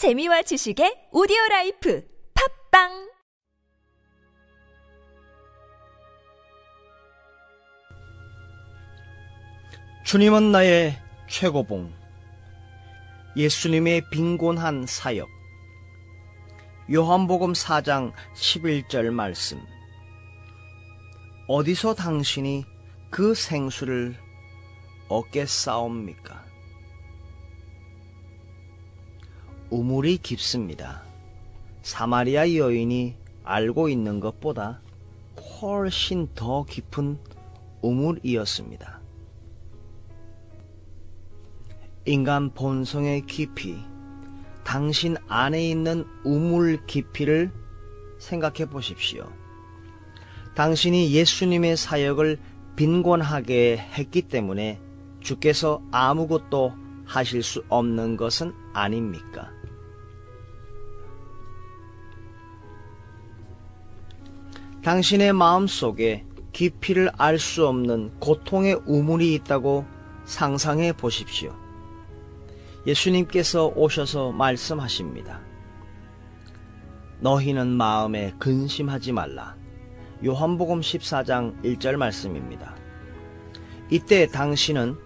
재미와 지식의 오디오 라이프 팟빵 주님은 나의 최고봉. 예수님의 빈곤한 사역. 요한복음 4장 11절 말씀. 어디서 당신이 그 생수를 얻겠사옵니까? 우물이 깊습니다. 사마리아 여인이 알고 있는 것보다 훨씬 더 깊은 우물이었습니다. 인간 본성의 깊이, 당신 안에 있는 우물 깊이를 생각해 보십시오. 당신이 예수님의 사역을 빈곤하게 했기 때문에 주께서 아무것도 하실 수 없는 것은 아닙니까? 당신의 마음 속에 깊이를 알 수 없는 고통의 우물이 있다고 상상해 보십시오. 예수님께서 오셔서 말씀하십니다. 너희는 마음에 근심하지 말라. 요한복음 14장 1절 말씀입니다. 이때 당신은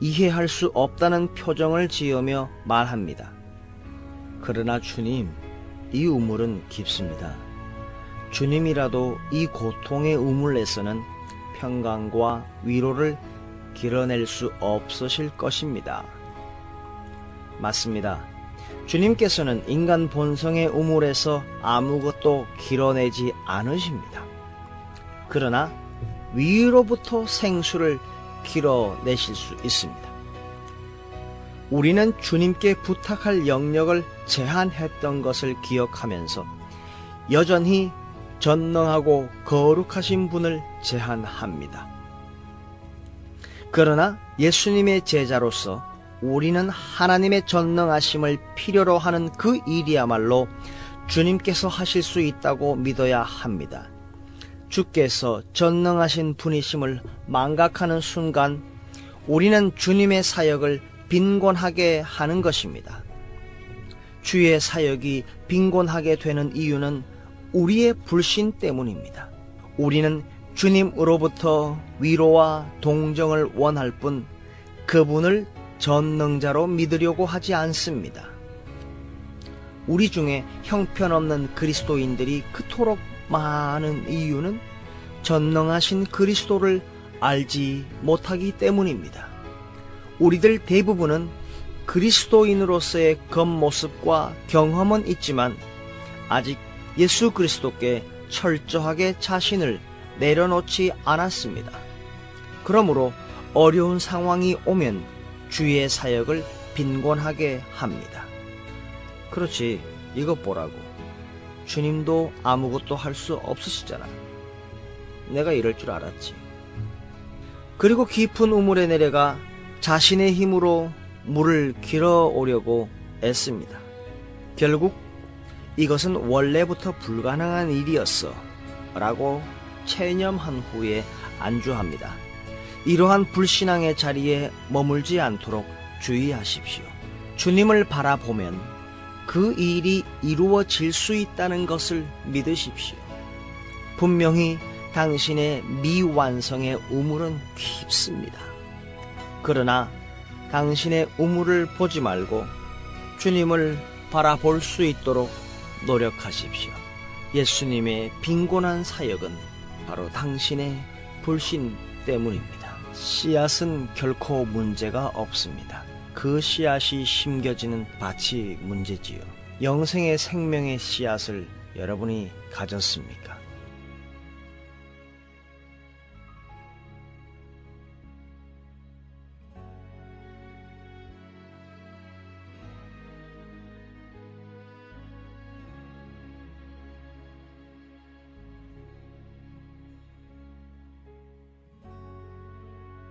이해할 수 없다는 표정을 지으며 말합니다. 그러나 주님, 이 우물은 깊습니다. 주님이라도 이 고통의 우물에서는 평강과 위로를 길어낼 수 없으실 것입니다. 맞습니다. 주님께서는 인간 본성의 우물에서 아무것도 길어내지 않으십니다. 그러나 위로부터 생수를 길어내실 수 있습니다. 우리는 주님께 부탁할 영역을 제한했던 것을 기억하면서 여전히 전능하고 거룩하신 분을 제한합니다. 그러나 예수님의 제자로서 우리는 하나님의 전능하심을 필요로 하는 그 일이야말로 주님께서 하실 수 있다고 믿어야 합니다. 주께서 전능하신 분이심을 망각하는 순간 우리는 주님의 사역을 빈곤하게 하는 것입니다. 주의 사역이 빈곤하게 되는 이유는 우리의 불신 때문입니다. 우리는 주님으로부터 위로와 동정을 원할 뿐 그분을 전능자로 믿으려고 하지 않습니다. 우리 중에 형편없는 그리스도인들이 그토록 많은 이유는 전능하신 그리스도를 알지 못하기 때문입니다. 우리들 대부분은 그리스도인으로서의 겉모습과 경험은 있지만 아직 예수 그리스도께 철저하게 자신을 내려놓지 않았습니다. 그러므로 어려운 상황이 오면 주의 사역을 빈곤하게 합니다. 그렇지, 이것 보라고. 주님도 아무것도 할 수 없으시잖아. 내가 이럴 줄 알았지. 그리고 깊은 우물에 내려가 자신의 힘으로 물을 길어 오려고 애씁니다. 결국 이것은 원래부터 불가능한 일이었어. 라고 체념한 후에 안주합니다. 이러한 불신앙의 자리에 머물지 않도록 주의하십시오. 주님을 바라보면 그 일이 이루어질 수 있다는 것을 믿으십시오. 분명히 당신의 미완성의 우물은 깊습니다. 그러나 당신의 우물을 보지 말고 주님을 바라볼 수 있도록 노력하십시오. 예수님의 빈곤한 사역은 바로 당신의 불신 때문입니다. 씨앗은 결코 문제가 없습니다. 그 씨앗이 심겨지는 밭이 문제지요. 영생의 생명의 씨앗을 여러분이 가졌습니까?